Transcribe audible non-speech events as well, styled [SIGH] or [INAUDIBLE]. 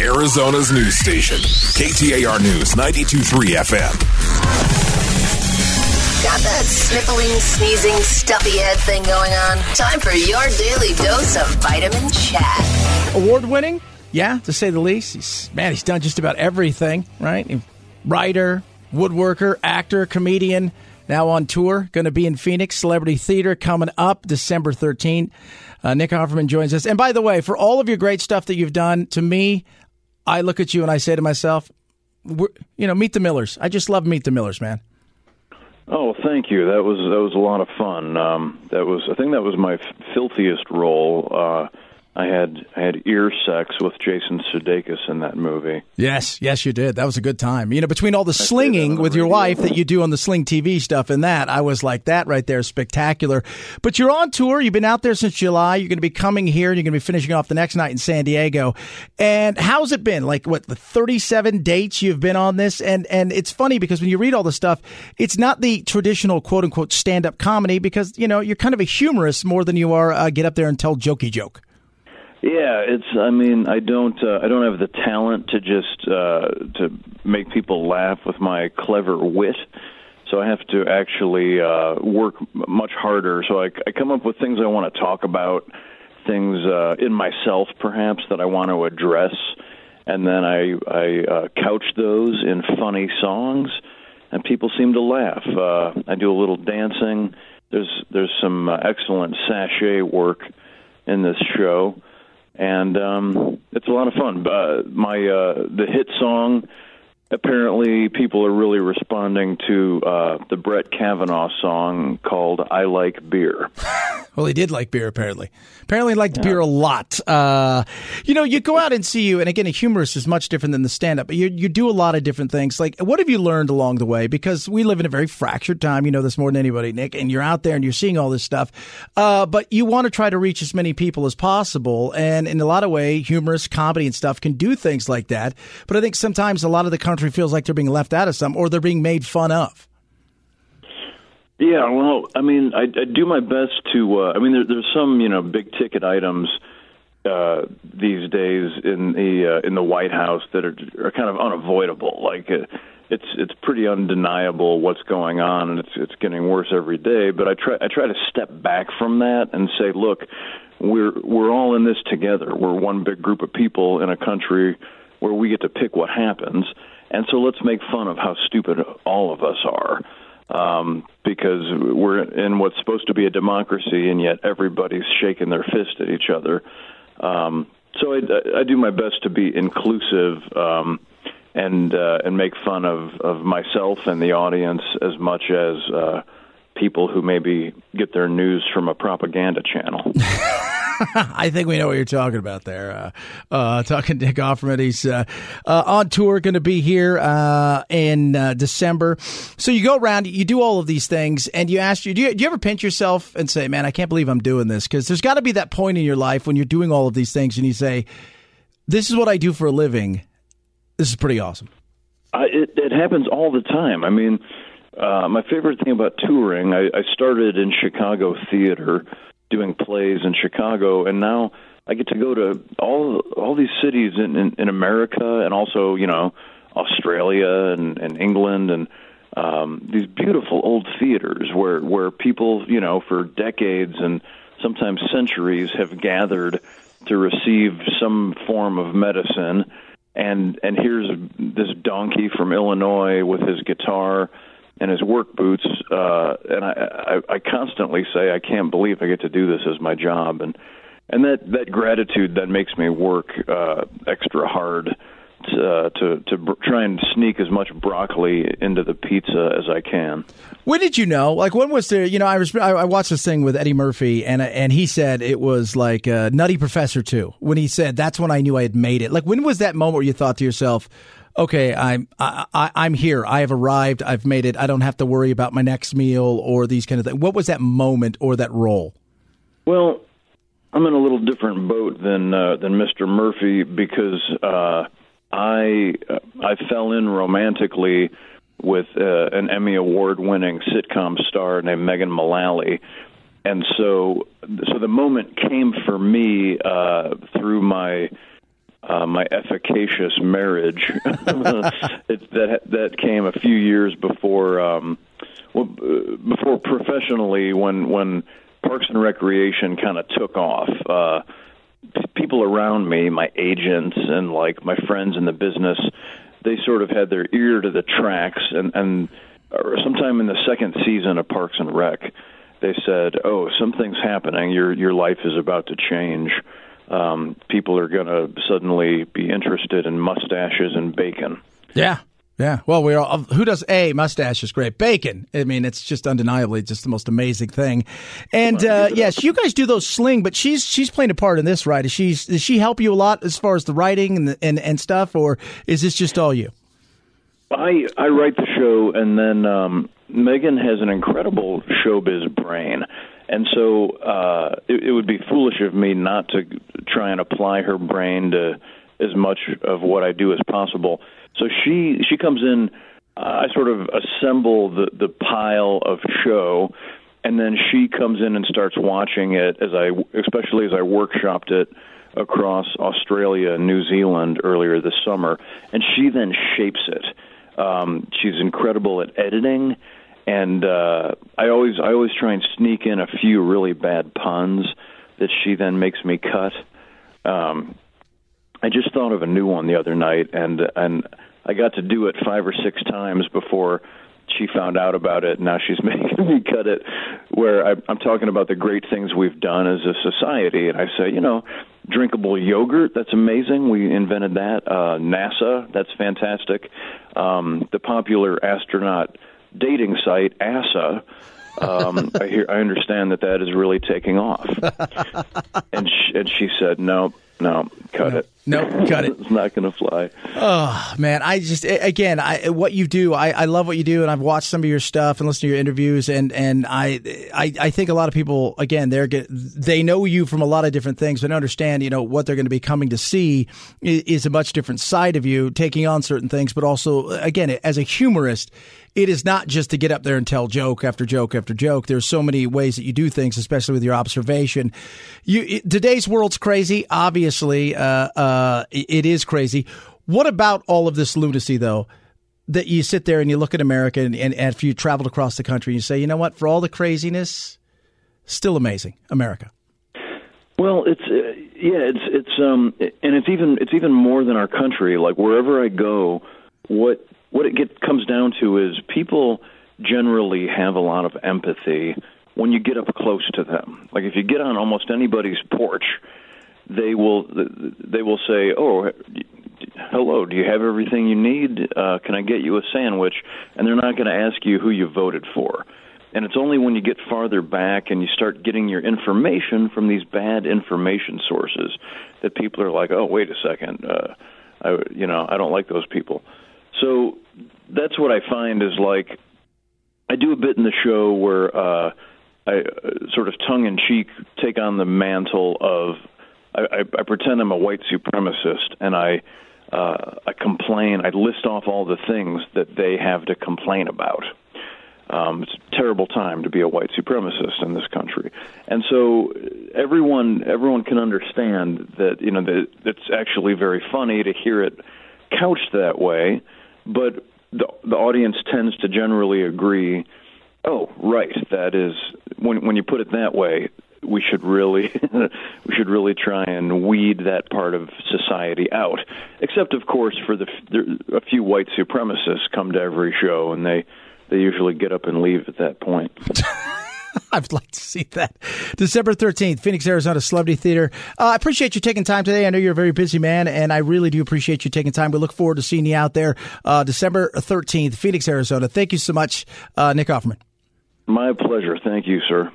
Arizona's news station, KTAR News 923 FM. Got that sniffling, sneezing, stuffy head thing going on? Time for your daily dose of vitamin chat. Award winning? Yeah, to say the least. He's, man, he's done just about everything, right? Writer, woodworker, actor, comedian, now on tour, going to be in Phoenix, Celebrity Theater coming up December 13th. Uh, Nick Offerman joins us. And by the way, for all of your great stuff that you've done, to me, I look at you and I say to myself, you know, Meet the Millers. I just love Meet the Millers, man. Oh, thank you. That was that was a lot of fun. Um, that was I think that was my filthiest role. Uh, I had I had ear sex with Jason Sudeikis in that movie. Yes, yes, you did. That was a good time. You know, between all the I slinging with your wife that you do on the Sling TV stuff and that, I was like, that right there is spectacular. But you're on tour. You've been out there since July. You're going to be coming here, and you're going to be finishing off the next night in San Diego. And how's it been? Like what the 37 dates you've been on this, and and it's funny because when you read all the stuff, it's not the traditional quote unquote stand up comedy because you know you're kind of a humorist more than you are uh, get up there and tell jokey joke. Yeah, it's. I mean, I don't. Uh, I don't have the talent to just uh, to make people laugh with my clever wit. So I have to actually uh, work much harder. So I, I come up with things I want to talk about, things uh, in myself perhaps that I want to address, and then I I uh, couch those in funny songs, and people seem to laugh. Uh, I do a little dancing. There's there's some uh, excellent sashay work in this show and um, it's a lot of fun. Uh, my uh, the hit song. Apparently, people are really responding to uh, the Brett Kavanaugh song called "I Like Beer." [LAUGHS] well, he did like beer. Apparently, apparently liked yeah. beer a lot. Uh, you know, you go out and see you, and again, a humorist is much different than the stand-up. But you you do a lot of different things. Like, what have you learned along the way? Because we live in a very fractured time. You know this more than anybody, Nick. And you're out there and you're seeing all this stuff, uh, but you want to try to reach as many people as possible. And in a lot of way, humorous comedy and stuff can do things like that. But I think sometimes a lot of the country feels like they're being left out of some or they're being made fun of. Yeah, well, I mean, I, I do my best to. Uh, I mean, there, there's some you know big ticket items uh, these days in the uh, in the White House that are are kind of unavoidable. Like uh, it's it's pretty undeniable what's going on, and it's it's getting worse every day. But I try I try to step back from that and say, look, we're we're all in this together. We're one big group of people in a country where we get to pick what happens and so let's make fun of how stupid all of us are. Um, because we're in what's supposed to be a democracy, and yet everybody's shaking their fist at each other. Um, so I, I do my best to be inclusive um, and uh, and make fun of, of myself and the audience as much as uh, people who maybe get their news from a propaganda channel. [LAUGHS] [LAUGHS] I think we know what you're talking about there. Uh, uh, talking Nick Offerman. He's uh, uh on tour, going to be here uh, in uh, December. So you go around, you do all of these things, and you ask you do, you, do you ever pinch yourself and say, man, I can't believe I'm doing this? Because there's got to be that point in your life when you're doing all of these things and you say, this is what I do for a living. This is pretty awesome. it, it happens all the time. I mean, uh, my favorite thing about touring, I, I started in Chicago theater doing plays in Chicago, and now I get to go to all all these cities in, in, in America and also you know Australia and, and England and um, these beautiful old theaters where where people you know for decades and sometimes centuries have gathered to receive some form of medicine. And and here's this donkey from Illinois with his guitar and his work boots. Uh, and I, I, I constantly say, I can't believe I get to do this as my job, and and that that gratitude that makes me work uh, extra hard to uh, to, to br- try and sneak as much broccoli into the pizza as I can. When did you know? Like, when was there? You know, I was I watched this thing with Eddie Murphy, and and he said it was like uh, Nutty Professor too. When he said that's when I knew I had made it. Like, when was that moment where you thought to yourself? Okay, I'm I, I, I'm here. I have arrived. I've made it. I don't have to worry about my next meal or these kind of things. What was that moment or that role? Well, I'm in a little different boat than uh, than Mr. Murphy because uh, I I fell in romantically with uh, an Emmy award winning sitcom star named Megan Mullally. And so, so the moment came for me uh, through my uh, my efficacious marriage [LAUGHS] it, that that came a few years before um, well, uh, before professionally when when Parks and Recreation kind of took off. Uh, people around me, my agents and like my friends in the business, they sort of had their ear to the tracks and and sometime in the second season of Parks and Rec, they said, "Oh, something's happening. Your your life is about to change." Um, people are going to suddenly be interested in mustaches and bacon. Yeah. Yeah, well, we all, who does a mustache is great. Bacon, I mean, it's just undeniably just the most amazing thing. And uh, yes, you guys do those sling, but she's she's playing a part in this, right? Is she does she help you a lot as far as the writing and the, and and stuff, or is this just all you? I I write the show, and then um, Megan has an incredible showbiz brain. And so uh, it, it would be foolish of me not to try and apply her brain to as much of what I do as possible. So she she comes in. Uh, I sort of assemble the the pile of show, and then she comes in and starts watching it as I, especially as I workshopped it across Australia and New Zealand earlier this summer, and she then shapes it. Um, she's incredible at editing and uh, I always I always try and sneak in a few really bad puns that she then makes me cut. Um, I just thought of a new one the other night, and and I got to do it five or six times before she found out about it. Now she's [LAUGHS] making me cut it. Where I, I'm talking about the great things we've done as a society, and I say, you know, drinkable yogurt. That's amazing. We invented that. Uh, NASA. That's fantastic. Um, the popular astronaut dating site, ASA. Um, I hear, I understand that that is really taking off. [LAUGHS] and she, and she said, no, no, cut no, it. No, cut it. [LAUGHS] it's not going to fly. Oh man, I just again, I what you do, I, I love what you do, and I've watched some of your stuff and listened to your interviews, and and I I, I think a lot of people again they're get, they know you from a lot of different things, but understand you know what they're going to be coming to see is, a much different side of you, taking on certain things, but also again as a humorist, it is not just to get up there and tell joke after joke after joke. There's so many ways that you do things, especially with your observation. You today's world's crazy. Obviously, uh, uh, it is crazy. What about all of this lunacy, though? That you sit there and you look at America, and, and, and if you traveled across the country, you say, you know what? For all the craziness, still amazing, America. Well, it's uh, yeah, it's it's um, and it's even it's even more than our country. Like wherever I go, what what it get, comes down to is people generally have a lot of empathy when you get up close to them. Like if you get on almost anybody's porch, they will they will say, "Oh, hello, do you have everything you need? Uh, can I get you a sandwich?" And they're not going to ask you who you voted for. And it's only when you get farther back and you start getting your information from these bad information sources that people are like, "Oh, wait a second, uh, I, you know, I don't like those people." So that's what I find is like I do a bit in the show where uh, I uh, sort of tongue in cheek take on the mantle of I, I, pretend I'm a white supremacist and I uh, I complain. I list off all the things that they have to complain about. Um, it's a terrible time to be a white supremacist in this country, and so everyone everyone can understand that you know that it's actually very funny to hear it couched that way but the the audience tends to generally agree. Oh, right. That is when when you put it that way, we should really [LAUGHS] we should really try and weed that part of society out. Except, of course, for the a few white supremacists come to every show, and they they usually get up and leave at that point. [LAUGHS] I'd like to see that. December 13th, Phoenix, Arizona Celebrity Theater. Uh, I appreciate you taking time today. I know you're a very busy man, and I really do appreciate you taking time. We look forward to seeing you out there uh, December 13th, Phoenix, Arizona. Thank you so much, uh, Nick Offerman. My pleasure. Thank you, sir.